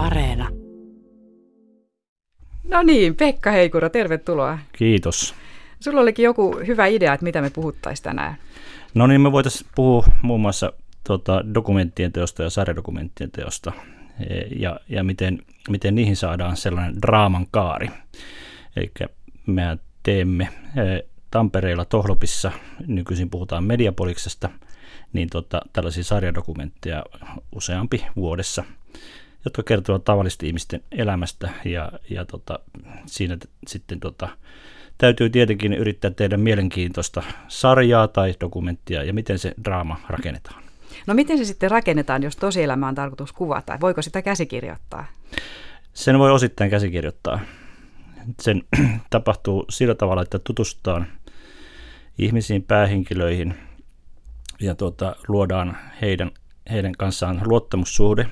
Areena. No niin, Pekka Heikura, tervetuloa. Kiitos. Sulla olikin joku hyvä idea, että mitä me puhuttaisiin tänään. No niin, me voitaisiin puhua muun muassa tota, dokumenttien teosta ja sarjadokumenttien teosta e, ja, ja miten, miten niihin saadaan sellainen draaman kaari. Eli me teemme e, Tampereella Tohlopissa, nykyisin puhutaan Mediapoliksesta, niin tota, tällaisia sarjadokumentteja useampi vuodessa, jotka kertovat tavallisten ihmisten elämästä ja, ja tota, siinä t- sitten tota, täytyy tietenkin yrittää tehdä mielenkiintoista sarjaa tai dokumenttia ja miten se draama rakennetaan. No miten se sitten rakennetaan, jos tosielämä on tarkoitus kuvata? Voiko sitä käsikirjoittaa? Sen voi osittain käsikirjoittaa. Sen tapahtuu sillä tavalla, että tutustutaan ihmisiin, päähenkilöihin ja tuota, luodaan heidän, heidän kanssaan luottamussuhde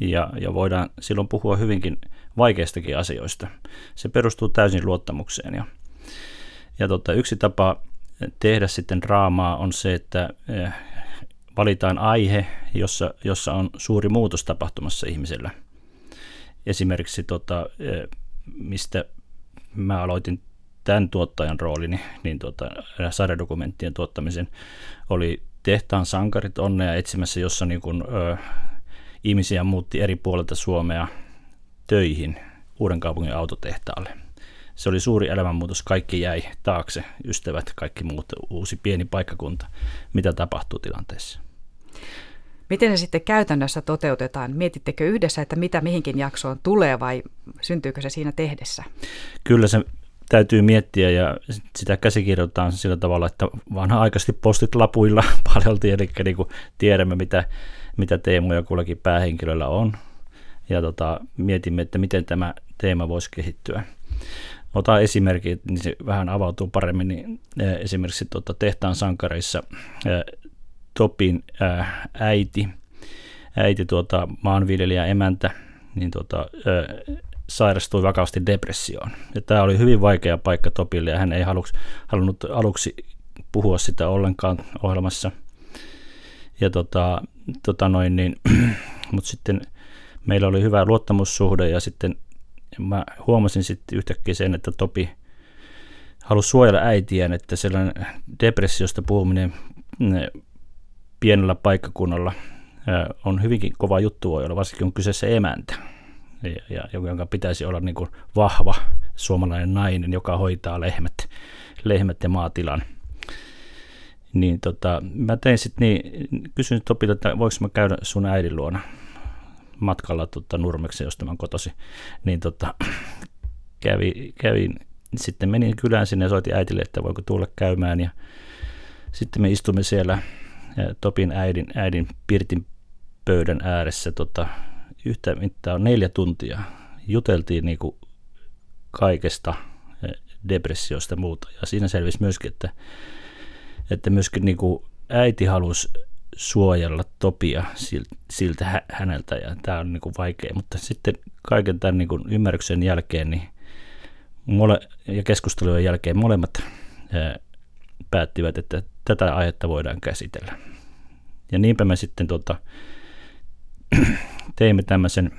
ja, ja voidaan silloin puhua hyvinkin vaikeistakin asioista. Se perustuu täysin luottamukseen ja, ja tuota, yksi tapa tehdä sitten draamaa on se, että eh, valitaan aihe, jossa, jossa on suuri muutos tapahtumassa ihmisellä. Esimerkiksi tota, eh, mistä mä aloitin tämän tuottajan roolini, niin tuota, sarjadokumenttien tuottamisen, oli tehtaan sankarit onnea etsimässä, jossa niin kun, ö, ihmisiä muutti eri puolilta Suomea töihin uuden kaupungin autotehtaalle. Se oli suuri elämänmuutos, kaikki jäi taakse, ystävät, kaikki muut, uusi pieni paikkakunta. Mitä tapahtuu tilanteessa? Miten se sitten käytännössä toteutetaan? Mietittekö yhdessä, että mitä mihinkin jaksoon tulee vai syntyykö se siinä tehdessä? Kyllä se täytyy miettiä ja sitä käsikirjoitetaan sillä tavalla, että vanha-aikaisesti postit lapuilla paljolti, eli niin kuin tiedämme, mitä, mitä teemoja kullakin päähenkilöllä on, ja tota, mietimme, että miten tämä teema voisi kehittyä. Ota esimerkki, niin se vähän avautuu paremmin, niin esimerkiksi tuota, tehtaan sankareissa Topin ää, äiti, äiti tuota, maanviljelijä emäntä, niin tuota, sairastui vakavasti depressioon. Ja tämä oli hyvin vaikea paikka Topille ja hän ei haluks, halunnut aluksi puhua sitä ollenkaan ohjelmassa. Ja tota, tota noin, niin, mutta sitten meillä oli hyvä luottamussuhde ja sitten mä huomasin sitten yhtäkkiä sen, että Topi halusi suojella äitiään, että sellainen depressiosta puhuminen pienellä paikkakunnalla on hyvinkin kova juttu voi olla, varsinkin on kyseessä emäntä ja, ja jonka pitäisi olla niin kuin vahva suomalainen nainen, joka hoitaa lehmät, lehmät ja maatilan. Niin tota, mä tein sitten niin, kysyin Topilta, että voiko mä käydä sun äidin luona matkalla tota, Nurmeksi, josta mä kotosi. Niin tota, kävi, kävin, sitten menin kylään sinne ja soitin äitille, että voiko tulla käymään. Ja sitten me istumme siellä Topin äidin, äidin pirtin pöydän ääressä tota, yhtä mittaa neljä tuntia. Juteltiin niin kuin kaikesta eh, depressiosta ja muuta. Ja siinä selvisi myöskin, että, että myöskin niin kuin äiti halusi suojella Topia siltä häneltä ja tämä on niin kuin vaikea. Mutta sitten kaiken tämän niin kuin ymmärryksen jälkeen niin mole, ja keskustelujen jälkeen molemmat ää, päättivät, että tätä aihetta voidaan käsitellä. Ja niinpä me sitten tota, teimme tämmöisen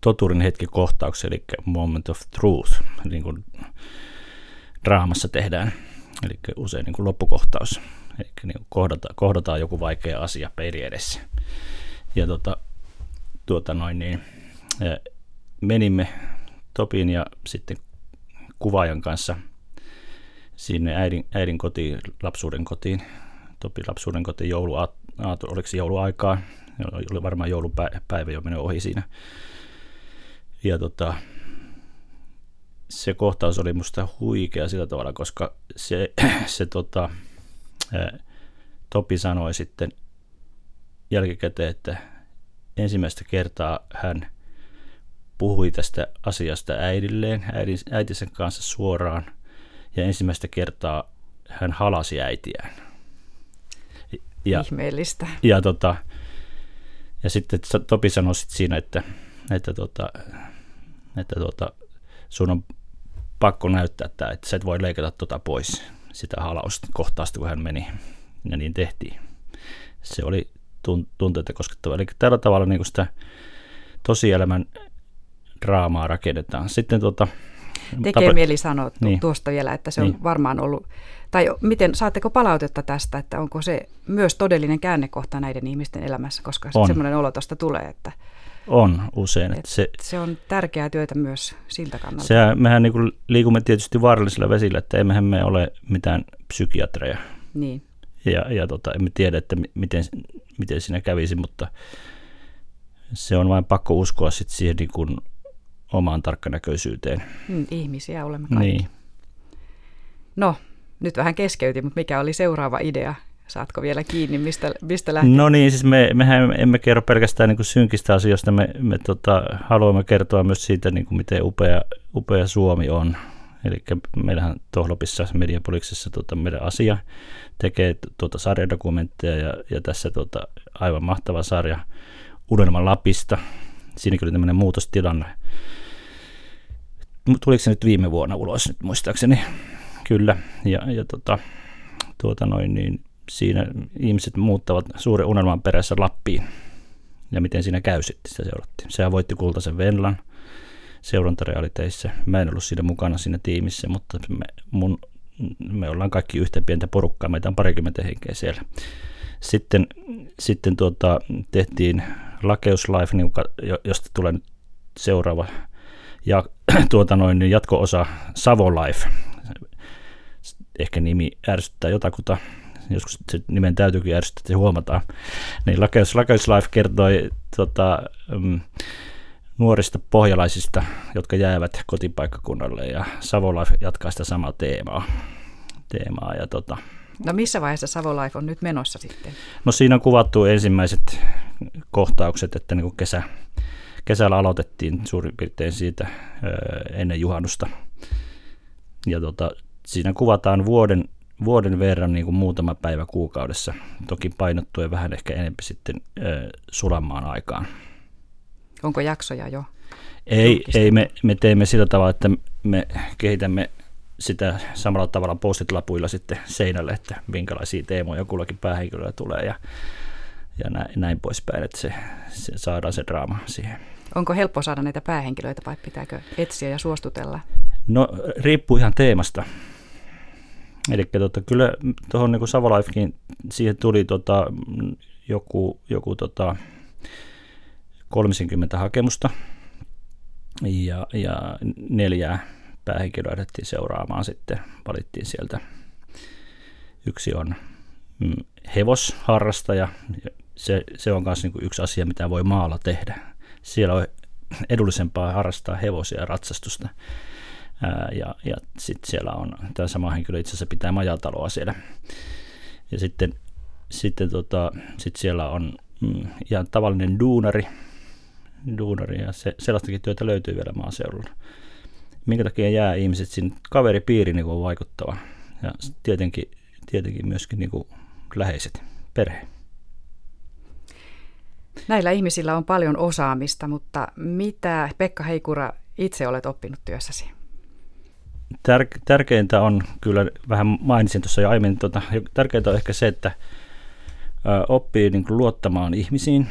toturin hetki kohtauksen, eli moment of truth, niin kuin draamassa tehdään, eli usein niin kuin loppukohtaus, eli niin kuin kohdataan, kohdataan joku vaikea asia peili edessä. Ja tota, tuota noin niin, menimme Topin ja sitten kuvaajan kanssa sinne äidin, äidin kotiin, lapsuuden kotiin, Topin lapsuuden kotiin joulu, oliko se jouluaikaa, oli varmaan joulupäivä jo mennyt ohi siinä. Ja tota, se kohtaus oli musta huikea sillä tavalla, koska se, se tota, Topi sanoi sitten jälkikäteen, että ensimmäistä kertaa hän puhui tästä asiasta äidilleen, äidin, äitisen kanssa suoraan, ja ensimmäistä kertaa hän halasi äitiään. Ja, Ihmeellistä. Ja tota, ja sitten Topi sanoi sit siinä, että, että, tota, että tota, sun on pakko näyttää tämä, että sä et voi leikata tota pois sitä halausta kohtaasta, kun hän meni. Ja niin tehtiin. Se oli tunteita koskettava. Eli tällä tavalla niin sitä tosielämän draamaa rakennetaan. Sitten tuota, Tekee tapa... mieli sanoa niin. tuosta vielä, että se on niin. varmaan ollut, tai miten, saatteko palautetta tästä, että onko se myös todellinen käännekohta näiden ihmisten elämässä, koska on. semmoinen olo tuosta tulee, että on usein. Että se, se on tärkeää työtä myös siltä kannalta. Se, mehän niin kuin liikumme tietysti vaarallisilla vesillä, että emmehän me ole mitään psykiatreja. Niin. Ja, ja tota, emme tiedä, että miten, miten siinä kävisi, mutta se on vain pakko uskoa sit siihen niin kuin omaan tarkkanäköisyyteen. Mm, ihmisiä olemme kaikki. Niin. No, nyt vähän keskeytin, mutta mikä oli seuraava idea? Saatko vielä kiinni, mistä, mistä lähti? No niin, siis me, mehän emme kerro pelkästään niin kuin synkistä asioista, me, me tota, haluamme kertoa myös siitä, niin kuin miten upea, upea Suomi on. Eli meillähän Tohlopissa, Mediapoliksessa tota, meidän asia tekee tuota sarjadokumentteja ja, ja tässä tuota, aivan mahtava sarja Unelman Lapista. Siinäkin oli tämmöinen muutostilanne. Tuliko se nyt viime vuonna ulos nyt muistaakseni? Kyllä. Ja, ja tota, tuota noin, niin siinä ihmiset muuttavat suuren unelman perässä Lappiin. Ja miten siinä käy sitten, sitä seurattiin. Sehän voitti kultaisen Venlan seurantarealiteissa. Mä en ollut siinä mukana siinä tiimissä, mutta me, mun, me ollaan kaikki yhtä pientä porukkaa. Meitä on parikymmentä henkeä siellä. Sitten, sitten tuota, tehtiin Lakeus Life, niin, josta tulee nyt seuraava ja tuota noin, niin jatko-osa Savo Life. Ehkä nimi ärsyttää jotakuta, joskus se nimen täytyykin ärsyttää, että se huomataan. Niin Lakeus, Lakeus Life kertoi tota, um, nuorista pohjalaisista, jotka jäävät kotipaikkakunnalle ja Savo Life jatkaa sitä samaa teemaa. teemaa ja tota, No missä vaiheessa Savo Life on nyt menossa sitten? No siinä on kuvattu ensimmäiset kohtaukset, että niin kuin kesä, kesällä aloitettiin suurin piirtein siitä ennen juhannusta. Ja tota, siinä kuvataan vuoden, vuoden verran niin kuin muutama päivä kuukaudessa, toki painottuen vähän ehkä enemmän sitten ö, sulamaan aikaan. Onko jaksoja jo? Ei, ei me, me teemme sillä tavalla, että me kehitämme sitä samalla tavalla postit-lapuilla sitten seinälle, että minkälaisia teemoja kullakin päähenkilöllä tulee ja, ja näin, näin poispäin, että se, se saadaan se draama siihen. Onko helppo saada näitä päähenkilöitä vai pitääkö etsiä ja suostutella? No riippuu ihan teemasta. Eli tota, kyllä tuohon niin Savolifekin, siihen tuli tota, joku, joku tota, 30 hakemusta ja, ja neljää päähenkilöä lähdettiin seuraamaan sitten, valittiin sieltä. Yksi on mm, hevosharrastaja, se, se on myös niin yksi asia, mitä voi maalla tehdä. Siellä on edullisempaa harrastaa hevosia ja ratsastusta. Ää, ja ja sitten siellä on, tämä sama henkilö itse asiassa pitää majataloa siellä. Ja sitten, sitten tota, sit siellä on mm, ihan tavallinen duunari, duunari ja se, sellaistakin työtä löytyy vielä maaseudulla minkä takia jää ihmiset sinne kaveripiiri niin on vaikuttava. Ja tietenkin, tietenkin myöskin niin kuin läheiset, perhe. Näillä ihmisillä on paljon osaamista, mutta mitä Pekka Heikura itse olet oppinut työssäsi? Tär- tärkeintä on, kyllä vähän mainitsin tuossa jo aiemmin, tuota, tärkeintä on ehkä se, että oppii niin kuin luottamaan ihmisiin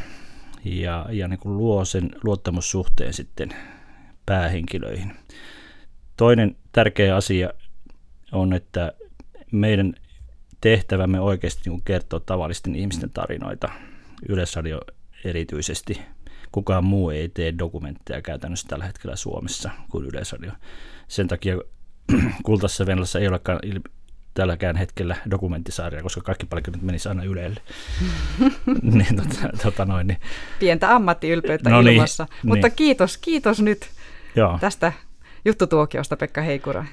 ja, ja niin kuin luo sen luottamussuhteen sitten päähenkilöihin. Toinen tärkeä asia on, että meidän tehtävämme oikeasti niin kertoa tavallisten ihmisten tarinoita, Yleisradio erityisesti. Kukaan muu ei tee dokumentteja käytännössä tällä hetkellä Suomessa kuin Yleisradio. Sen takia Kultassa Venlassa ei olekaan tälläkään hetkellä dokumenttisarja, koska kaikki palkinnot menisi aina Ylelle. niin, tota, tota noin, niin. Pientä ammattiylpeyttä no niin, ilmassa. Niin, Mutta niin. kiitos, kiitos nyt Joo. tästä juttutuokiosta Pekka Heikura.